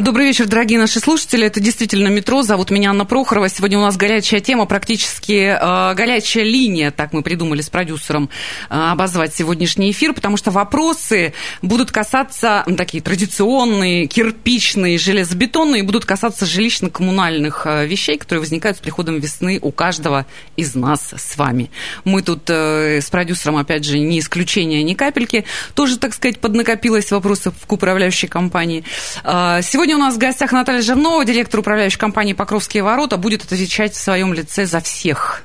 Добрый вечер, дорогие наши слушатели. Это действительно метро. Зовут меня Анна Прохорова. Сегодня у нас горячая тема, практически э, горячая линия, так мы придумали с продюсером э, обозвать сегодняшний эфир, потому что вопросы будут касаться ну, такие традиционные, кирпичные, железобетонные, будут касаться жилищно-коммунальных э, вещей, которые возникают с приходом весны у каждого из нас с вами. Мы тут э, с продюсером, опять же, не исключение, ни капельки. Тоже, так сказать, поднакопилось вопросов к управляющей компании. Э, сегодня Сегодня у нас в гостях Наталья Жирнова, директор управляющей компании «Покровские ворота», будет отвечать в своем лице за всех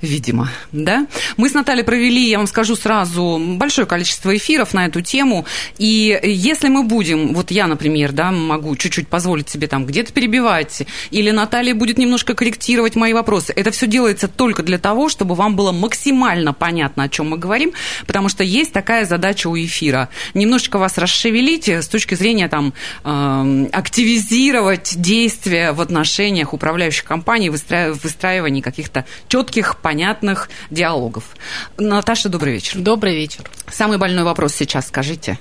видимо, да? Мы с Натальей провели, я вам скажу сразу, большое количество эфиров на эту тему, и если мы будем, вот я, например, да, могу чуть-чуть позволить себе там где-то перебивать, или Наталья будет немножко корректировать мои вопросы, это все делается только для того, чтобы вам было максимально понятно, о чем мы говорим, потому что есть такая задача у эфира. Немножечко вас расшевелить с точки зрения там э, активизировать действия в отношениях управляющих компаний, выстраивания каких-то четких четких, понятных диалогов. Наташа, добрый вечер. Добрый вечер. Самый больной вопрос сейчас, скажите.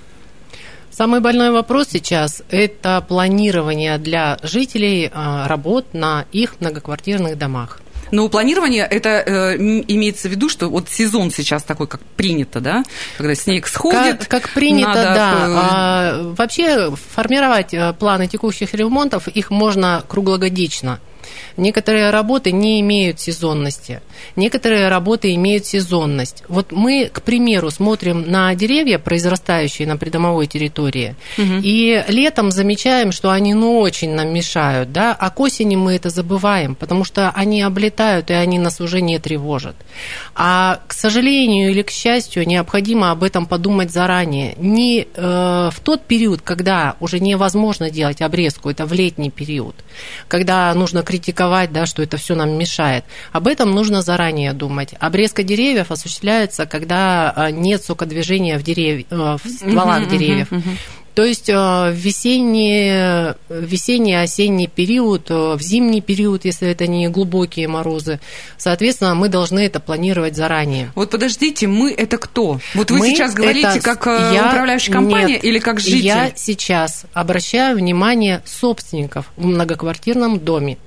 Самый больной вопрос сейчас – это планирование для жителей а, работ на их многоквартирных домах. Но планирование это э, имеется в виду, что вот сезон сейчас такой, как принято, да, когда снег сходит. Как, как принято, надо... да. А, вообще формировать э, планы текущих ремонтов их можно круглогодично. Некоторые работы не имеют сезонности, некоторые работы имеют сезонность. Вот мы, к примеру, смотрим на деревья, произрастающие на придомовой территории, угу. и летом замечаем, что они ну очень нам мешают, да, а к осени мы это забываем, потому что они облетают, и они нас уже не тревожат. А, к сожалению или к счастью, необходимо об этом подумать заранее. Не э, в тот период, когда уже невозможно делать обрезку, это в летний период, когда нужно критиковать критиковать, да, что это все нам мешает. Об этом нужно заранее думать. Обрезка деревьев осуществляется, когда а, нет сокодвижения в, дерев... Э, в стволах uh-huh, деревьев. Uh-huh, uh-huh. То есть э, в весенний, весенний, осенний период, э, в зимний период, если это не глубокие морозы, соответственно, мы должны это планировать заранее. Вот подождите, мы это кто? Вот вы мы сейчас говорите это... как я... управляющая компания Нет, или как житель? Я сейчас обращаю внимание собственников в многоквартирном доме.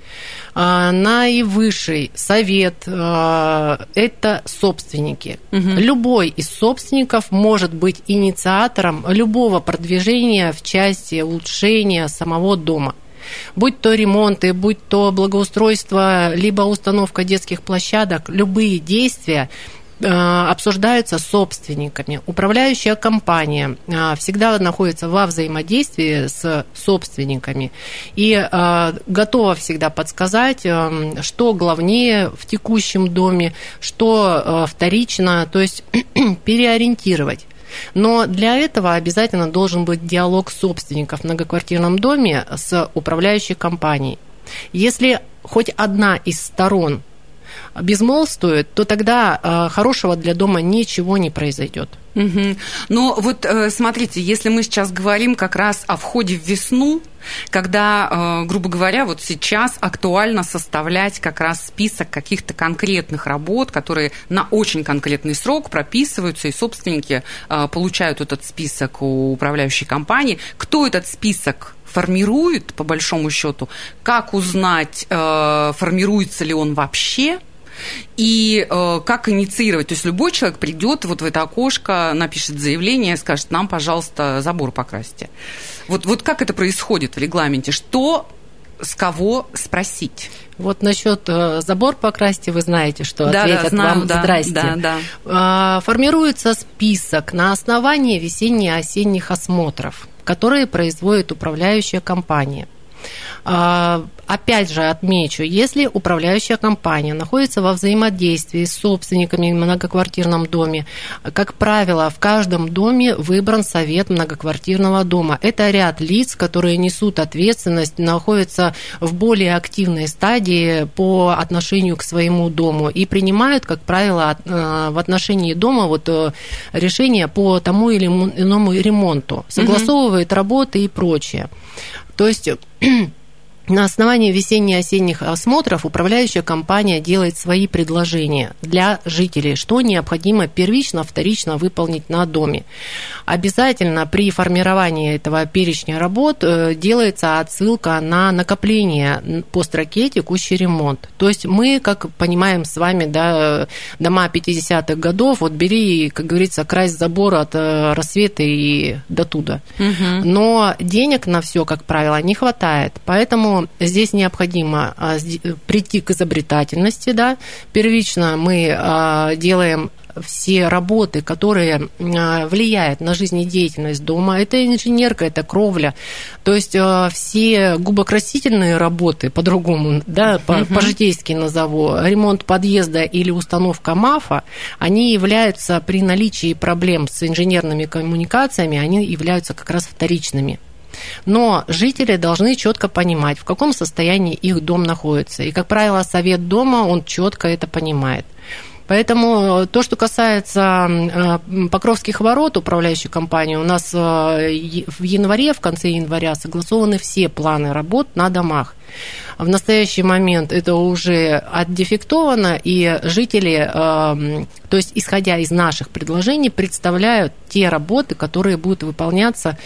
А, наивысший совет а, – это собственники. Угу. Любой из собственников может быть инициатором любого продвижения в части улучшения самого дома будь то ремонты, будь то благоустройство, либо установка детских площадок, любые действия обсуждаются собственниками. Управляющая компания э, всегда находится во взаимодействии с собственниками и э, готова всегда подсказать, что главнее в текущем доме, что вторично, то есть переориентировать. Но для этого обязательно должен быть диалог собственников в многоквартирном доме с управляющей компанией. Если хоть одна из сторон безмолвствует, то тогда э, хорошего для дома ничего не произойдет. Угу. Но вот э, смотрите, если мы сейчас говорим как раз о входе в весну, когда, э, грубо говоря, вот сейчас актуально составлять как раз список каких-то конкретных работ, которые на очень конкретный срок прописываются, и собственники получают этот список у управляющей компании. Кто этот список формирует, по большому счету, как узнать, формируется ли он вообще, и э, как инициировать? То есть любой человек придет вот в это окошко, напишет заявление, скажет, нам, пожалуйста, забор покрасьте. Вот, вот как это происходит в регламенте? Что с кого спросить? Вот насчет э, забор покрасьте, вы знаете, что да, ответят да, знаю, вам да, здрасте. Да, да. А, формируется список на основании весенне-осенних осмотров, которые производит управляющая компания. А, опять же отмечу, если управляющая компания находится во взаимодействии с собственниками в многоквартирном доме, как правило, в каждом доме выбран совет многоквартирного дома. Это ряд лиц, которые несут ответственность, находятся в более активной стадии по отношению к своему дому и принимают, как правило, э, в отношении дома вот э, решения по тому или иному ремонту, согласовывают работы и прочее. То есть На основании весенне-осенних осмотров управляющая компания делает свои предложения для жителей, что необходимо первично, вторично выполнить на доме. Обязательно при формировании этого перечня работ э, делается отсылка на накопление по строке текущий ремонт. То есть мы, как понимаем с вами, да, дома 50-х годов, вот бери, как говорится, край забора от э, рассвета и до туда. Угу. Но денег на все, как правило, не хватает. Поэтому здесь необходимо а, прийти к изобретательности. Да? Первично мы а, делаем все работы, которые а, влияют на жизнедеятельность дома. Это инженерка, это кровля. То есть все губокрасительные работы, по-другому, да, по-житейски назову, ремонт подъезда или установка МАФа, они являются при наличии проблем с инженерными коммуникациями, они являются как раз вторичными. Но жители должны четко понимать, в каком состоянии их дом находится. И, как правило, совет дома, он четко это понимает. Поэтому то, что касается э, Покровских ворот, управляющей компании, у нас э, в январе, в конце января согласованы все планы работ на домах. В настоящий момент это уже отдефектовано, и жители, э, то есть исходя из наших предложений, представляют те работы, которые будут выполняться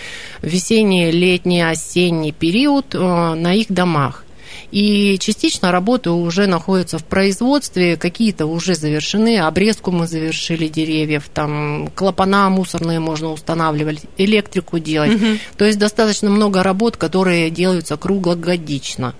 в весенний, летний, осенний период на их домах. И частично работы уже находятся в производстве, какие-то уже завершены, обрезку мы завершили деревьев, там клапана мусорные можно устанавливать, электрику делать. Угу. То есть достаточно много работ, которые делаются круглогодично.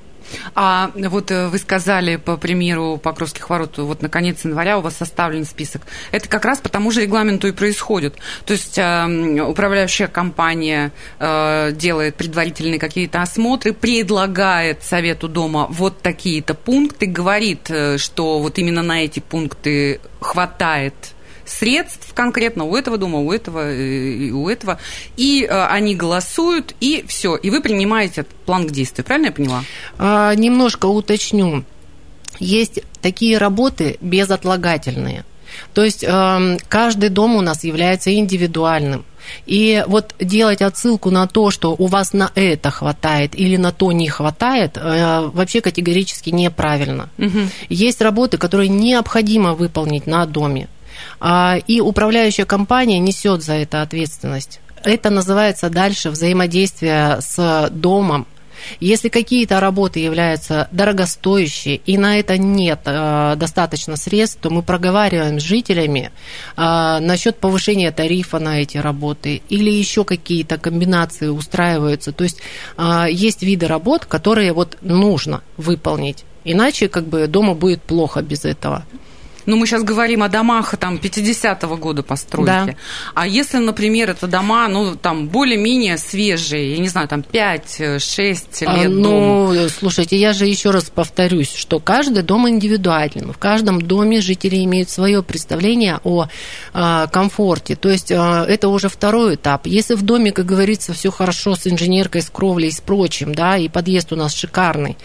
А вот э, вы сказали, по примеру Покровских ворот, вот на конец января у вас составлен список. Это как раз по тому же регламенту и происходит. То есть э, управляющая компания э, делает предварительные какие-то осмотры, предлагает совету дома вот такие-то пункты, говорит, что вот именно на эти пункты хватает средств конкретно у этого дома, у этого, и у этого, и э, они голосуют, и все, и вы принимаете план к действию. Правильно я поняла? А, немножко уточню. Есть такие работы безотлагательные. То есть э, каждый дом у нас является индивидуальным. И вот делать отсылку на то, что у вас на это хватает или на то не хватает, э, вообще категорически неправильно. Угу. Есть работы, которые необходимо выполнить на доме. А, и управляющая компания несет за это ответственность. Это называется дальше взаимодействие с домом, если какие-то работы являются дорогостоящие и на это нет э, достаточно средств, то мы проговариваем с жителями э, насчет повышения тарифа на эти работы или еще какие-то комбинации устраиваются. То есть э, есть виды работ, которые вот нужно выполнить. Иначе как бы дома будет плохо без этого. Ну, мы сейчас говорим о домах там 50-го года постройки. Да. А если, например, это дома, ну, там, более-менее свежие, я не знаю, там 5-6 а, лет Ну, дом. слушайте, я же еще раз повторюсь, что каждый дом индивидуален. В каждом доме жители имеют свое представление о а, комфорте. То есть а, это уже второй этап. Если в доме, как говорится, все хорошо с инженеркой, с кровлей, с прочим, да, и подъезд у нас шикарный,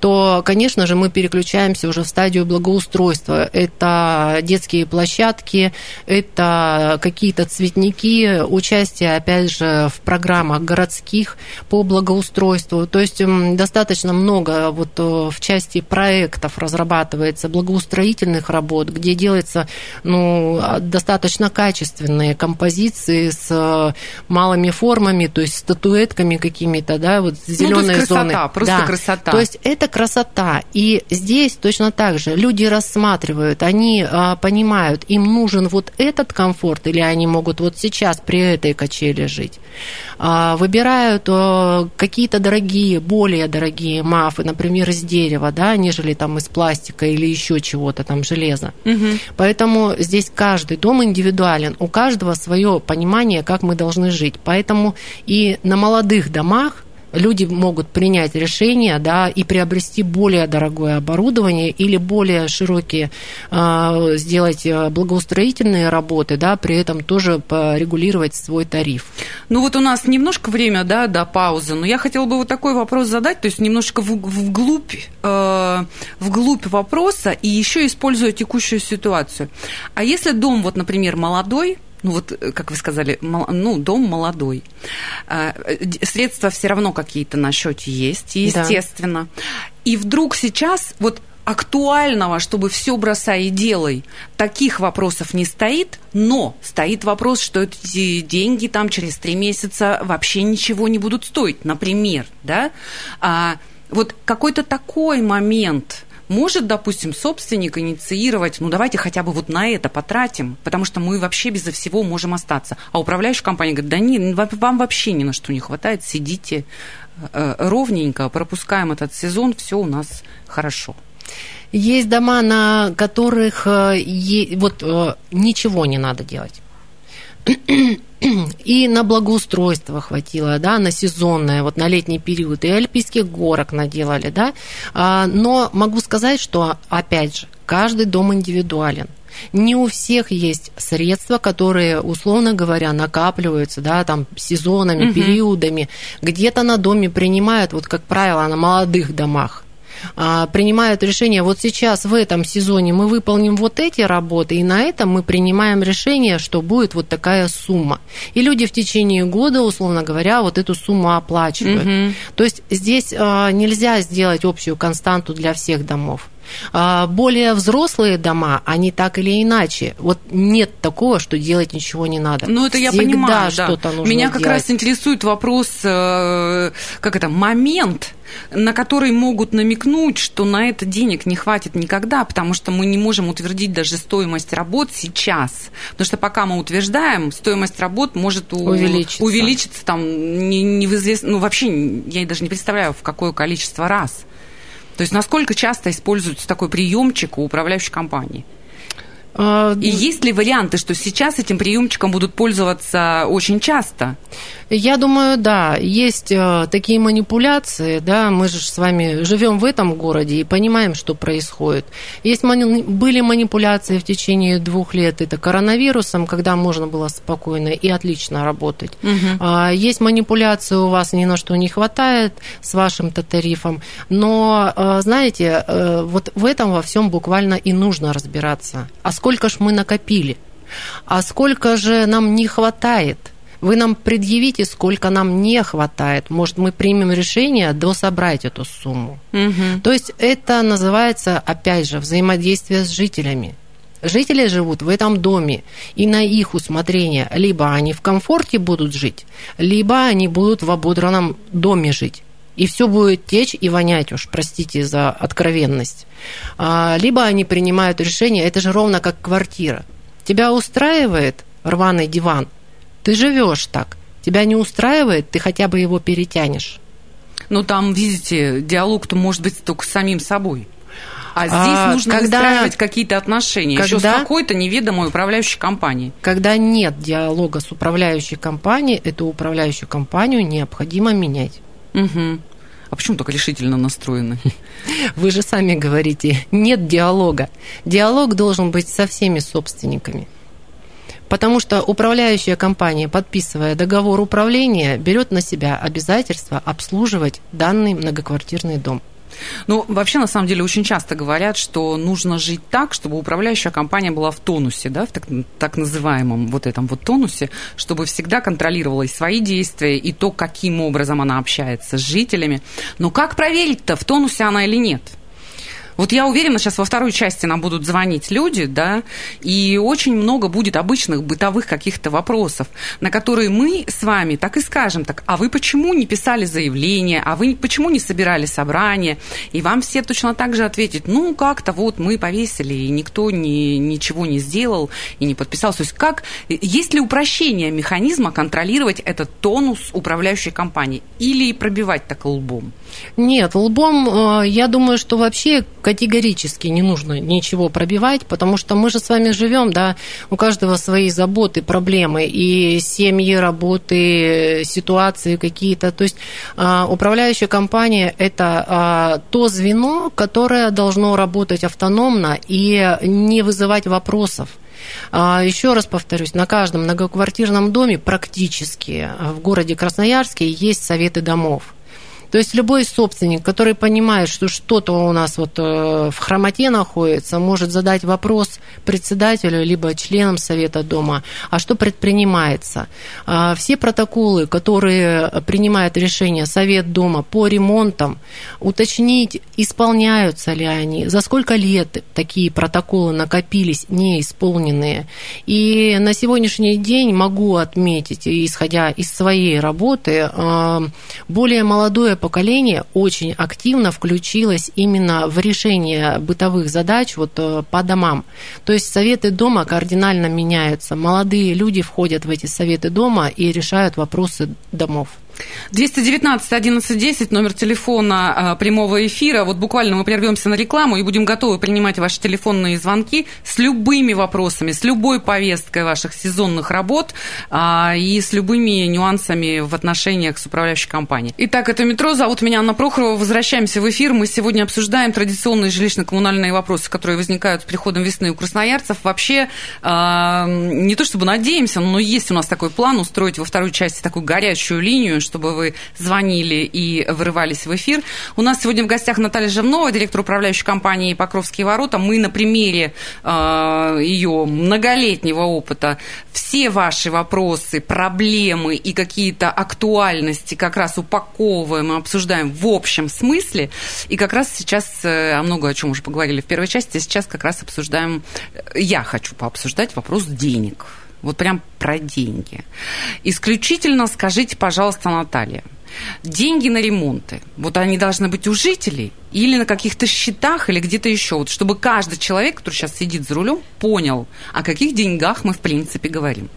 то, конечно же, мы переключаемся уже в стадию благоустройства. Это это детские площадки, это какие-то цветники, участие, опять же, в программах городских по благоустройству. То есть достаточно много вот э, в части проектов разрабатывается благоустроительных работ, где делается ну, достаточно качественные композиции с э, малыми формами, то есть статуэтками какими-то, да, вот зеленые ну, зоны. Красота, просто да. красота. То есть это красота. И здесь точно так же люди рассматривают, они они а, понимают, им нужен вот этот комфорт, или они могут вот сейчас при этой качели жить. А, выбирают а, какие-то дорогие, более дорогие мафы, например, из дерева, да, нежели там из пластика или еще чего-то там железа. Угу. Поэтому здесь каждый дом индивидуален, у каждого свое понимание, как мы должны жить. Поэтому и на молодых домах люди могут принять решение да, и приобрести более дорогое оборудование или более широкие э, сделать благоустроительные работы, да, при этом тоже порегулировать свой тариф. Ну вот у нас немножко время да, до паузы, но я хотела бы вот такой вопрос задать, то есть немножечко вглубь, э, вглубь вопроса и еще используя текущую ситуацию. А если дом, вот, например, молодой, ну вот, э, как вы сказали, ну, дом молодой. А, средства все равно какие-то на счете есть, естественно. Да. И вдруг сейчас вот актуального, чтобы все бросай и делай, таких вопросов не стоит, но стоит вопрос, что эти деньги там через три месяца вообще ничего не будут стоить, например, да? А, вот какой-то такой момент – может, допустим, собственник инициировать, ну давайте хотя бы вот на это потратим, потому что мы вообще безо всего можем остаться. А управляющая компания говорит, да не, вам вообще ни на что не хватает, сидите э, ровненько, пропускаем этот сезон, все у нас хорошо. Есть дома, на которых э, вот э, ничего не надо делать. И на благоустройство хватило, да, на сезонное, вот на летний период, и альпийских горок наделали, да. А, но могу сказать, что, опять же, каждый дом индивидуален. Не у всех есть средства, которые, условно говоря, накапливаются, да, там, сезонами, угу. периодами. Где-то на доме принимают, вот, как правило, на молодых домах, принимают решение, вот сейчас в этом сезоне мы выполним вот эти работы, и на этом мы принимаем решение, что будет вот такая сумма. И люди в течение года, условно говоря, вот эту сумму оплачивают. Угу. То есть здесь а, нельзя сделать общую константу для всех домов. А, более взрослые дома, они так или иначе. Вот нет такого, что делать ничего не надо. Ну, это Всегда я понимаю, что-то да. нужно Меня как делать. раз интересует вопрос, э, как это, момент, на который могут намекнуть, что на это денег не хватит никогда, потому что мы не можем утвердить даже стоимость работ сейчас. Потому что пока мы утверждаем, стоимость работ может увеличиться, увеличиться там не, не в известно, ну вообще я даже не представляю в какое количество раз. То есть насколько часто используется такой приемчик у управляющей компании? А, И есть ли варианты, что сейчас этим приемчиком будут пользоваться очень часто? Я думаю, да, есть э, такие манипуляции, да, мы же с вами живем в этом городе и понимаем, что происходит. Есть мани- были манипуляции в течение двух лет, это коронавирусом, когда можно было спокойно и отлично работать. Угу. Есть манипуляции, у вас ни на что не хватает с вашим-то тарифом, но, э, знаете, э, вот в этом во всем буквально и нужно разбираться. А сколько ж мы накопили? А сколько же нам не хватает – вы нам предъявите, сколько нам не хватает. Может, мы примем решение дособрать эту сумму. Угу. То есть это называется, опять же, взаимодействие с жителями. Жители живут в этом доме, и на их усмотрение либо они в комфорте будут жить, либо они будут в ободранном доме жить. И все будет течь и вонять уж, простите за откровенность. А, либо они принимают решение, это же ровно как квартира. Тебя устраивает рваный диван, ты живешь так. Тебя не устраивает, ты хотя бы его перетянешь. Ну, там, видите, диалог-то может быть только с самим собой. А здесь а, нужно когда, выстраивать какие-то отношения когда, еще с какой-то неведомой управляющей компанией. Когда нет диалога с управляющей компанией, эту управляющую компанию необходимо менять. Угу. А почему так решительно настроены? Вы же сами говорите, нет диалога. Диалог должен быть со всеми собственниками. Потому что управляющая компания, подписывая договор управления, берет на себя обязательство обслуживать данный многоквартирный дом. Ну, вообще, на самом деле, очень часто говорят, что нужно жить так, чтобы управляющая компания была в тонусе, да, в так, так называемом вот этом вот тонусе, чтобы всегда контролировала и свои действия, и то, каким образом она общается с жителями. Но как проверить-то, в тонусе она или нет? Вот я уверена, сейчас во второй части нам будут звонить люди, да, и очень много будет обычных бытовых каких-то вопросов, на которые мы с вами так и скажем, так, а вы почему не писали заявление, а вы почему не собирали собрание? И вам все точно так же ответят, ну, как-то вот мы повесили, и никто ни, ничего не сделал и не подписался. То есть как, есть ли упрощение механизма контролировать этот тонус управляющей компании или пробивать так лбом? Нет, лбом, э, я думаю, что вообще категорически не нужно ничего пробивать, потому что мы же с вами живем, да, у каждого свои заботы, проблемы, и семьи, работы, ситуации какие-то. То есть а, управляющая компания – это а, то звено, которое должно работать автономно и не вызывать вопросов. А, еще раз повторюсь, на каждом многоквартирном доме практически в городе Красноярске есть советы домов. То есть любой собственник, который понимает, что что-то у нас вот э, в хромоте находится, может задать вопрос председателю либо членам совета дома, а что предпринимается. А, все протоколы, которые принимает решение совет дома по ремонтам, уточнить, исполняются ли они, за сколько лет такие протоколы накопились неисполненные. И на сегодняшний день могу отметить, исходя из своей работы, э, более молодое поколение очень активно включилось именно в решение бытовых задач вот э, по домам. То есть советы дома кардинально меняются. Молодые люди входят в эти советы дома и решают вопросы домов. 219 1110 номер телефона а, прямого эфира. Вот буквально мы прервемся на рекламу и будем готовы принимать ваши телефонные звонки с любыми вопросами, с любой повесткой ваших сезонных работ а, и с любыми нюансами в отношениях с управляющей компанией. Итак, это метро. Зовут меня Анна Прохорова. Возвращаемся в эфир. Мы сегодня обсуждаем традиционные жилищно-коммунальные вопросы, которые возникают с приходом весны у красноярцев. Вообще, а, не то чтобы надеемся, но есть у нас такой план устроить во второй части такую горячую линию, чтобы вы звонили и вырывались в эфир. У нас сегодня в гостях Наталья Живнова, директор управляющей компании «Покровские ворота». Мы на примере э, ее многолетнего опыта все ваши вопросы, проблемы и какие-то актуальности как раз упаковываем и обсуждаем в общем смысле. И как раз сейчас э, много о чем уже поговорили в первой части, сейчас как раз обсуждаем, э, я хочу пообсуждать вопрос денег вот прям про деньги. Исключительно скажите, пожалуйста, Наталья, деньги на ремонты, вот они должны быть у жителей или на каких-то счетах, или где-то еще, вот чтобы каждый человек, который сейчас сидит за рулем, понял, о каких деньгах мы в принципе говорим.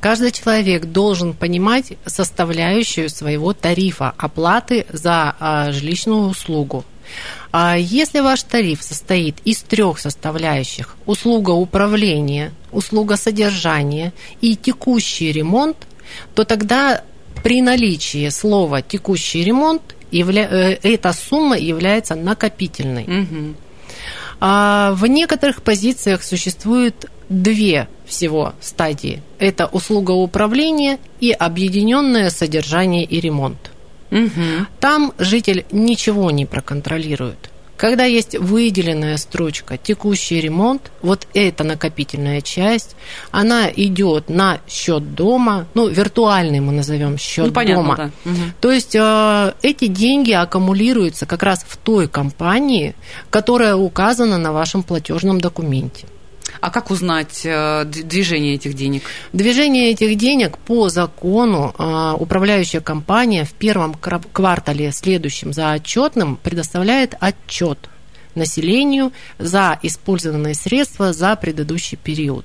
Каждый человек должен понимать составляющую своего тарифа оплаты за а, жилищную услугу. А если ваш тариф состоит из трех составляющих – услуга управления, услуга содержания и текущий ремонт, то тогда при наличии слова «текущий ремонт» явля... Э, эта сумма является накопительной. Угу. А в некоторых позициях существует две всего стадии. Это услуга управления и объединенное содержание и ремонт. Угу. Там житель ничего не проконтролирует. Когда есть выделенная строчка «текущий ремонт», вот эта накопительная часть, она идет на счет дома, ну, виртуальный мы назовем счет ну, понятно, дома. Да. Угу. То есть э, эти деньги аккумулируются как раз в той компании, которая указана на вашем платежном документе. А как узнать э, движение этих денег? Движение этих денег по закону э, управляющая компания в первом квартале следующем за отчетным предоставляет отчет населению за использованные средства за предыдущий период.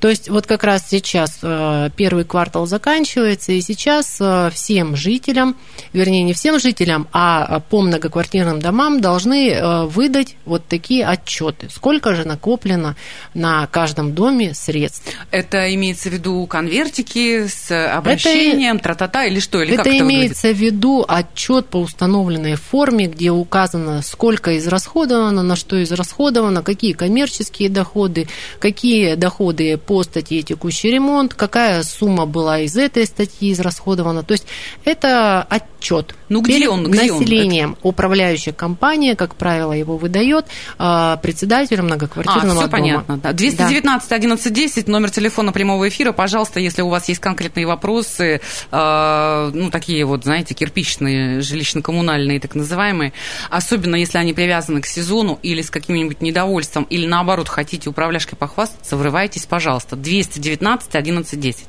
То есть вот как раз сейчас э, первый квартал заканчивается, и сейчас э, всем жителям, вернее не всем жителям, а по многоквартирным домам должны э, выдать вот такие отчеты. Сколько же накоплено на каждом доме средств. Это имеется в виду конвертики с обращением, это, тра-та-та или что? Или это, это имеется выглядит? в виду отчет по установленной форме, где указано, сколько израсходовано, на что израсходовано, какие коммерческие доходы, какие доходы по статье «Текущий ремонт», какая сумма была из этой статьи израсходована. То есть это отчет. Ну где он? Где населением. Он? Управляющая компания, как правило, его выдает а, председателю многоквартирного а, все дома. понятно. Да. 219 11 10, номер телефона прямого эфира. Пожалуйста, если у вас есть конкретные вопросы, а, ну, такие вот, знаете, кирпичные, жилищно-коммунальные, так называемые, особенно если они привязаны к сезону или с каким-нибудь недовольством, или наоборот хотите управляшкой похвастаться, врывайтесь, пожалуйста пожалуйста, 219 11 10.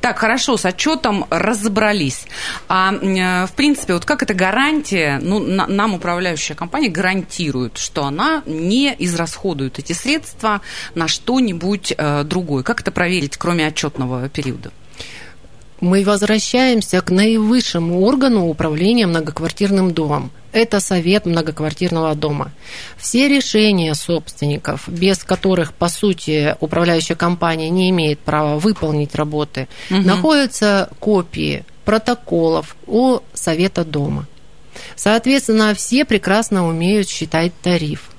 Так, хорошо, с отчетом разобрались. А, э, в принципе, вот как это гарантия, ну, на, нам управляющая компания гарантирует, что она не израсходует эти средства на что-нибудь э, другое. Как это проверить, кроме отчетного периода? мы возвращаемся к наивысшему органу управления многоквартирным домом. это совет многоквартирного дома. Все решения собственников, без которых, по сути, управляющая компания не имеет права выполнить работы, угу. находятся копии протоколов у совета дома. Соответственно, все прекрасно умеют считать тариф.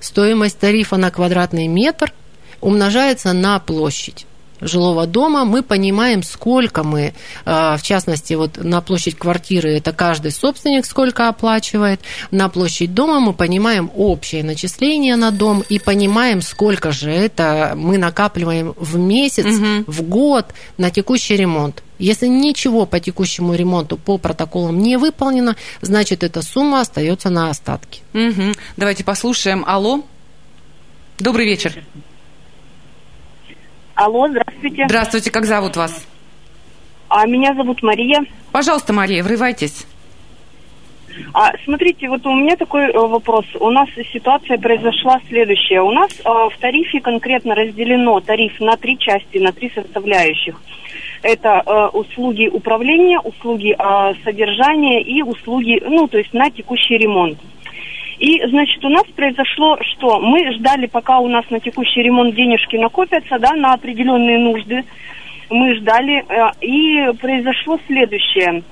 Стоимость тарифа на квадратный метр умножается на площадь жилого дома, мы понимаем, сколько мы, а, в частности, вот на площадь квартиры это каждый собственник сколько оплачивает, на площадь дома мы понимаем общее начисление на дом и понимаем, сколько же это мы накапливаем в месяц, угу. в год на текущий ремонт. Если ничего по текущему ремонту по протоколам не выполнено, значит, эта сумма остается на остатке. Угу. Давайте послушаем. Алло. Добрый вечер. Алло, здравствуйте. Здравствуйте, как зовут вас? А меня зовут Мария. Пожалуйста, Мария, врывайтесь. А, смотрите, вот у меня такой э, вопрос. У нас ситуация произошла следующая. У нас э, в тарифе конкретно разделено тариф на три части, на три составляющих. Это э, услуги управления, услуги э, содержания и услуги, ну, то есть на текущий ремонт. И, значит, у нас произошло, что мы ждали, пока у нас на текущий ремонт денежки накопятся, да, на определенные нужды. Мы ждали, э, и произошло следующее.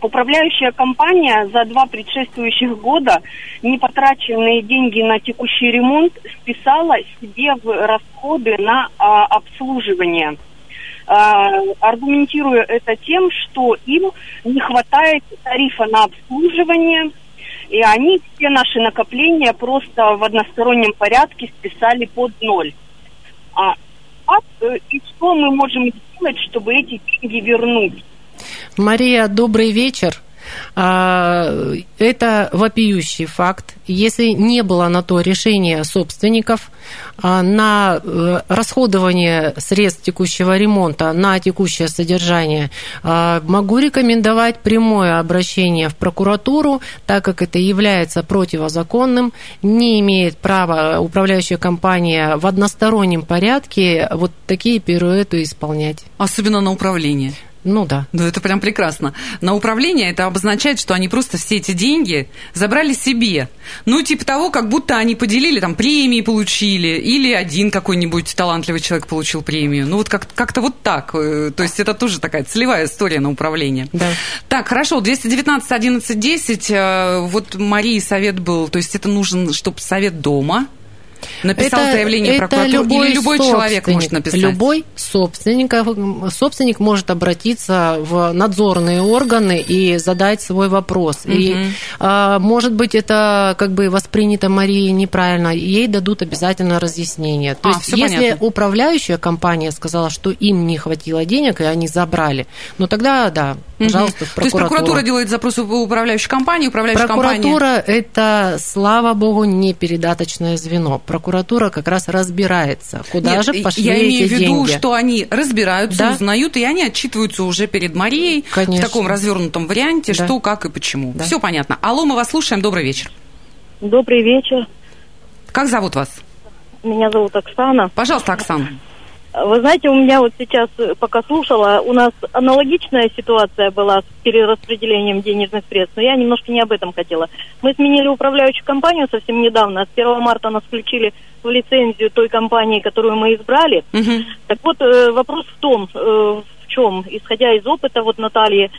Управляющая компания за два предшествующих года непотраченные деньги на текущий ремонт списала себе в расходы на а, обслуживание. А, аргументируя это тем, что им не хватает тарифа на обслуживание – и они все наши накопления просто в одностороннем порядке списали под ноль. А как э, и что мы можем сделать, чтобы эти деньги вернуть? Мария, добрый вечер. А, это вопиющий факт. Если не было на то решения собственников а, на э, расходование средств текущего ремонта на текущее содержание, а, могу рекомендовать прямое обращение в прокуратуру, так как это является противозаконным, не имеет права управляющая компания в одностороннем порядке вот такие пируэты исполнять. Особенно на управление. Ну да. Ну это прям прекрасно. На управление это обозначает, что они просто все эти деньги забрали себе. Ну типа того, как будто они поделили, там премии получили, или один какой-нибудь талантливый человек получил премию. Ну вот как- как-то вот так. Э, то есть это тоже такая целевая история на управление. Да. Так, хорошо, 219 11 10, вот Марии совет был, то есть это нужен, чтобы совет дома, Написал это, заявление это прокуратуру любой или любой человек может написать? Любой собственник, собственник может обратиться в надзорные органы и задать свой вопрос. Угу. И, а, может быть, это как бы воспринято Марией неправильно, ей дадут обязательно разъяснение. То а, есть, если понятно. управляющая компания сказала, что им не хватило денег, и они забрали, ну тогда, да, пожалуйста, угу. То есть прокуратура делает запрос в управляющей компании, управляющая прокуратура компания... это, слава богу, не передаточное звено прокуратура как раз разбирается, куда Нет, же пошли я имею эти в виду, деньги. что они разбираются, да? узнают, и они отчитываются уже перед Марией Конечно. в таком развернутом варианте, да. что, как и почему. Да. Все понятно. Алло, мы вас слушаем. Добрый вечер. Добрый вечер. Как зовут вас? Меня зовут Оксана. Пожалуйста, Оксана. Вы знаете, у меня вот сейчас, э, пока слушала, у нас аналогичная ситуация была с перераспределением денежных средств, но я немножко не об этом хотела. Мы сменили управляющую компанию совсем недавно. С 1 марта нас включили в лицензию той компании, которую мы избрали. Угу. Так вот, э, вопрос в том, э, в чем, исходя из опыта вот Натальи,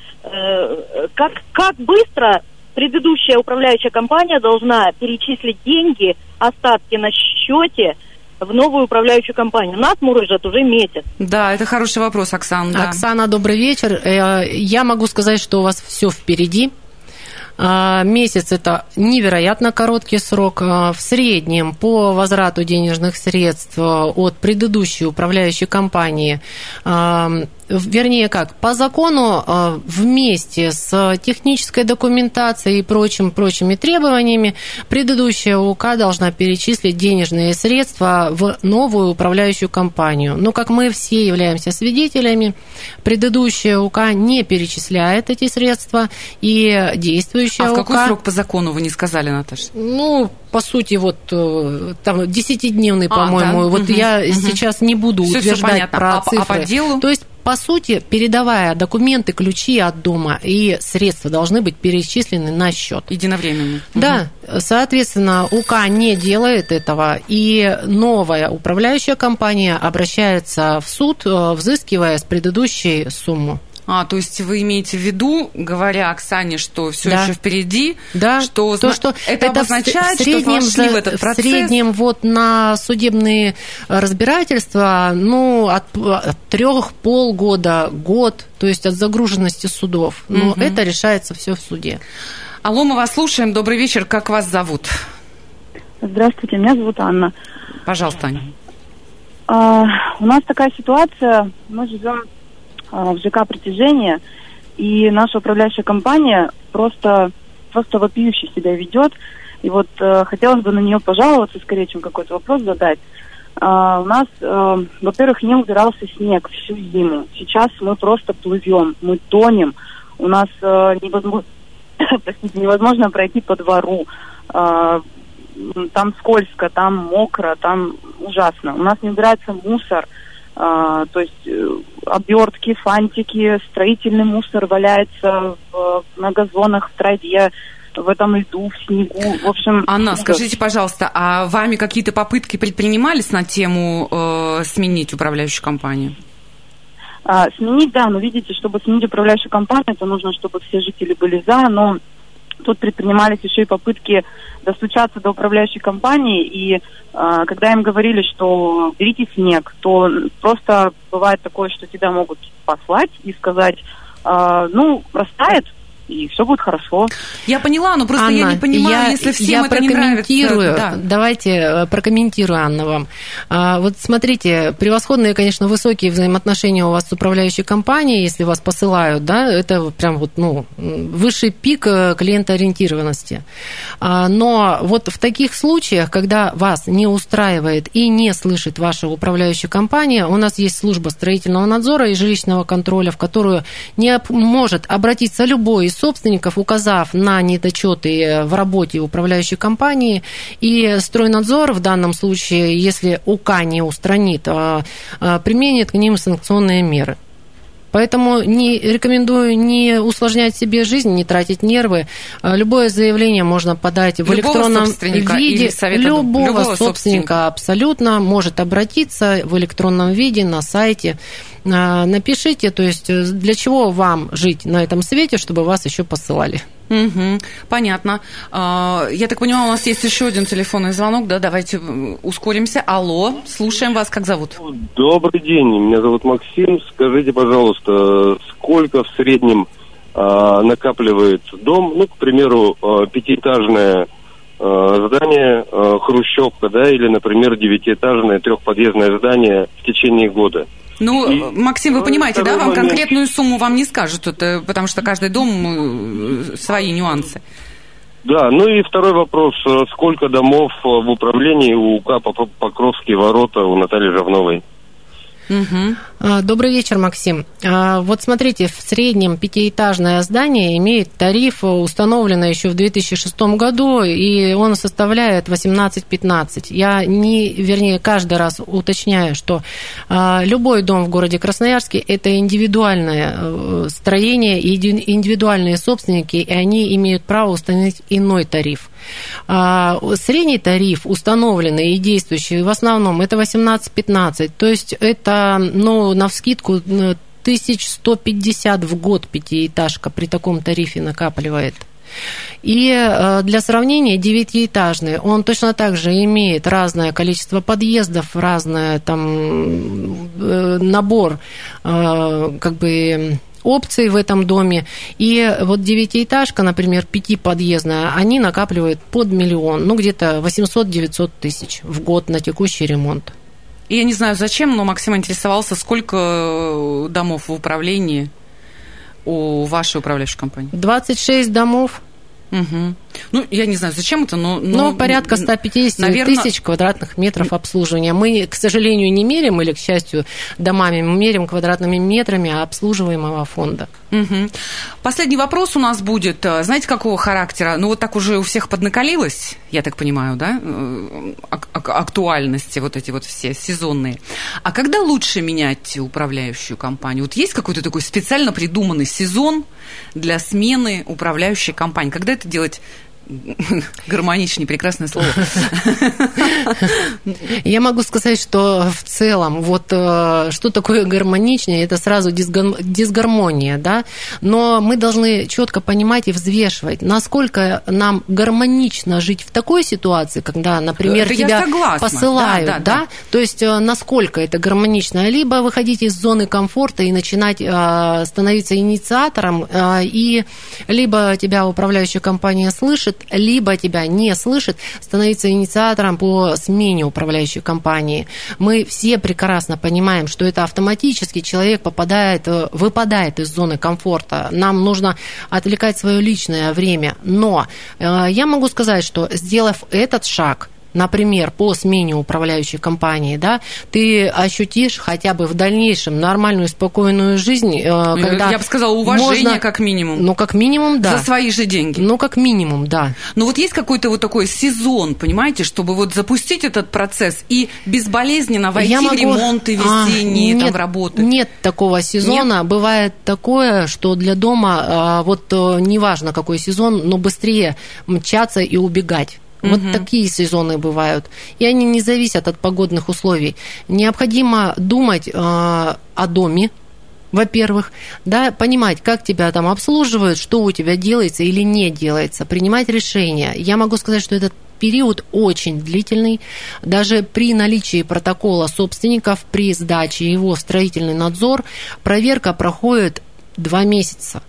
как, как быстро предыдущая управляющая компания должна перечислить деньги, остатки на счете, в новую управляющую компанию. Нас мурыжат уже месяц. Да, это хороший вопрос, Оксана. Да. Оксана, добрый вечер. Э, я могу сказать, что у вас все впереди. А, месяц – это невероятно короткий срок. А, в среднем по возврату денежных средств от предыдущей управляющей компании вернее как, по закону э, вместе с технической документацией и прочим, прочими требованиями предыдущая УК должна перечислить денежные средства в новую управляющую компанию. Но как мы все являемся свидетелями, предыдущая УК не перечисляет эти средства, и действующая а УК... в какой срок по закону вы не сказали, Наташа? Ну, по сути, вот э, там десятидневный, а, по-моему. Да? Вот угу, я угу. сейчас не буду все, утверждать все про а, цифры. А по делу? То есть по сути, передавая документы, ключи от дома и средства должны быть перечислены на счет. Единовременно. Да, соответственно, УК не делает этого, и новая управляющая компания обращается в суд, э, взыскивая с предыдущей сумму. А, то есть вы имеете в виду, говоря Оксане, что все да. еще впереди, да. что, то, что это, это обозначает, в среднем, что вошли в этот процесс? В среднем вот на судебные разбирательства, ну, от, от трех полгода, год, то есть от загруженности судов. Но угу. это решается все в суде. Алло, мы вас слушаем. Добрый вечер. Как вас зовут? Здравствуйте, меня зовут Анна. Пожалуйста, Аня. А, у нас такая ситуация. Мы живем в ЖК «Притяжение», и наша управляющая компания просто, просто вопиюще себя ведет. И вот э, хотелось бы на нее пожаловаться, скорее, чем какой-то вопрос задать. Uh, у нас, uh, во-первых, не убирался снег всю зиму. Сейчас мы просто плывем, мы тонем. У нас uh, невозможно, простите, невозможно пройти по двору. Uh, там скользко, там мокро, там ужасно. У нас не убирается мусор. А, то есть э, обертки, фантики, строительный мусор валяется в, на газонах, в траве, в этом льду, в снегу. В общем, Анна, ну, скажите, пожалуйста, а вами какие-то попытки предпринимались на тему э, сменить управляющую компанию? А, сменить, да, но видите, чтобы сменить управляющую компанию, это нужно, чтобы все жители были за, но Тут предпринимались еще и попытки достучаться до управляющей компании, и э, когда им говорили, что берите снег, то просто бывает такое, что тебя могут послать и сказать, э, ну, растает, и все будет хорошо. Я поняла, но просто Анна, я не понимаю, я, если всем я это не нравится. Да. Давайте э, прокомментирую, Анна, вам. А, вот смотрите, превосходные, конечно, высокие взаимоотношения у вас с управляющей компанией, если вас посылают, да, это прям вот, ну, высший пик э, клиентоориентированности. А, но вот в таких случаях, когда вас не устраивает и не слышит ваша управляющая компания, у нас есть служба строительного надзора и жилищного контроля, в которую не может обратиться любой из собственников, указав на недочеты в работе управляющей компании. И стройнадзор в данном случае, если УК не устранит, а, а, применит к ним санкционные меры. Поэтому не рекомендую не усложнять себе жизнь, не тратить нервы. А, любое заявление можно подать в любого электронном виде. Любого, любого собственника абсолютно может обратиться в электронном виде на сайте. А, напишите, то есть э, для чего вам жить на этом свете, чтобы вас еще посылали. Угу, понятно. А, я так понимаю, у нас есть еще один телефонный звонок, да? Давайте ускоримся. Алло, слушаем вас, как зовут? Добрый день, меня зовут Максим. Скажите, пожалуйста, сколько в среднем а, накапливает дом, ну, к примеру, а, пятиэтажное здание, хрущевка, да, или, например, девятиэтажное трехподъездное здание в течение года? Ну, и, Максим, вы понимаете, да, вам момент... конкретную сумму вам не скажут, это, потому что каждый дом э, свои нюансы. Да, ну и второй вопрос. Сколько домов в управлении у УК Покровские ворота у Натальи Жавновой? Угу. Добрый вечер, Максим. А, вот смотрите, в среднем пятиэтажное здание имеет тариф, установленный еще в 2006 году, и он составляет 18-15. Я не, вернее, каждый раз уточняю, что а, любой дом в городе Красноярске – это индивидуальное э, строение и индивидуальные собственники, и они имеют право установить иной тариф. Средний тариф, установленный и действующий, в основном это 18-15, то есть это ну, на вскидку 1150 в год пятиэтажка при таком тарифе накапливает. И э, для сравнения, девятиэтажный, он точно так же имеет разное количество подъездов, разный там э, набор э, как бы опций в этом доме. И вот девятиэтажка, например, пятиподъездная, они накапливают под миллион, ну где-то 800-900 тысяч в год на текущий ремонт. Я не знаю зачем, но Максим интересовался, сколько э, домов в управлении у вашей управляющей компании? 26 домов. Угу. Ну, я не знаю, зачем это, но... Но, но порядка 150 наверное... тысяч квадратных метров обслуживания. Мы, к сожалению, не меряем, или, к счастью, домами, мы меряем квадратными метрами обслуживаемого фонда. Угу. Последний вопрос у нас будет. Знаете, какого характера? Ну, вот так уже у всех поднакалилось, я так понимаю, да, э, актуальности вот эти вот все сезонные. А когда лучше менять управляющую компанию? Вот есть какой-то такой специально придуманный сезон для смены управляющей компании? Когда это делать Гармоничнее, прекрасное слово. Я могу сказать, что в целом, вот э, что такое гармоничнее, это сразу дисгармония, да, но мы должны четко понимать и взвешивать, насколько нам гармонично жить в такой ситуации, когда, например, это тебя посылают, да, да, да, то есть э, насколько это гармонично, либо выходить из зоны комфорта и начинать э, становиться инициатором, и либо тебя управляющая компания слышит, слышит, либо тебя не слышит, становиться инициатором по смене управляющей компании. Мы все прекрасно понимаем, что это автоматически человек попадает, э, выпадает из зоны комфорта. Нам нужно отвлекать свое личное время. Но э, я могу сказать, что сделав этот шаг, например, по смене управляющей компании, да, ты ощутишь хотя бы в дальнейшем нормальную, спокойную жизнь, э, ну, когда... Я бы сказала, уважение можно, как минимум. Ну, как минимум, да. За свои же деньги. Ну, как минимум, да. Но вот есть какой-то вот такой сезон, понимаете, чтобы вот запустить этот процесс и безболезненно войти Я могу... в ремонты а, весенние, а, нет, там, работы? Нет такого сезона. Нет? Бывает такое, что для дома, а, вот э, неважно какой сезон, но быстрее мчаться и убегать. Вот угу. такие сезоны бывают. И они не зависят от погодных условий. Необходимо думать э, о доме, во-первых, да, понимать, как тебя там обслуживают, что у тебя делается или не делается, принимать решения. Я могу сказать, что этот период очень длительный. Даже при наличии протокола собственников, при сдаче его в строительный надзор, проверка проходит два месяца.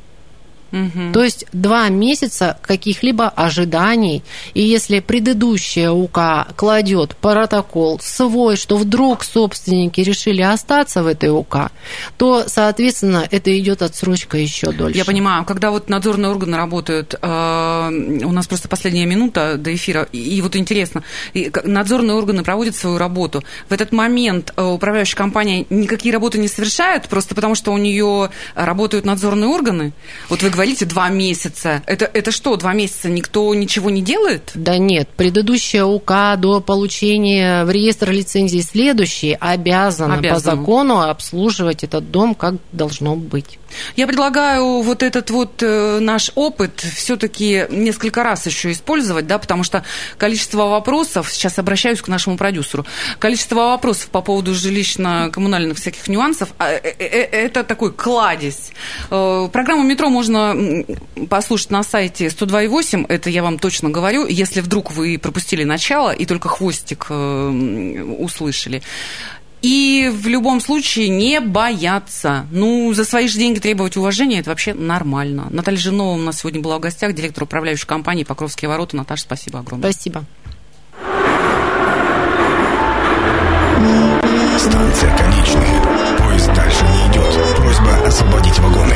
Угу. То есть два месяца каких-либо ожиданий. И если предыдущая УК кладет протокол свой, что вдруг собственники решили остаться в этой УК, то, соответственно, это идет отсрочка еще дольше. Я понимаю, когда вот надзорные органы работают, э, у нас просто последняя минута до эфира, и вот интересно, надзорные органы проводят свою работу. В этот момент э, управляющая компания никакие работы не совершает, просто потому что у нее работают надзорные органы. Вот вы говорите два месяца. Это, это что, два месяца никто ничего не делает? Да нет. Предыдущая УК до получения в реестр лицензии следующий обязана, обязана по закону обслуживать этот дом как должно быть. Я предлагаю вот этот вот э, наш опыт все-таки несколько раз еще использовать, да, потому что количество вопросов, сейчас обращаюсь к нашему продюсеру, количество вопросов по поводу жилищно-коммунальных всяких нюансов, а, э, э, это такой кладезь. Программу «Метро» можно послушать на сайте 102.8, это я вам точно говорю, если вдруг вы пропустили начало и только хвостик услышали. И в любом случае не бояться. Ну, за свои же деньги требовать уважения – это вообще нормально. Наталья Жирнова у нас сегодня была в гостях, директор управляющей компании «Покровские ворота». Наташа, спасибо огромное. Спасибо. Станция конечная. Поезд дальше не идет. Просьба освободить вагон.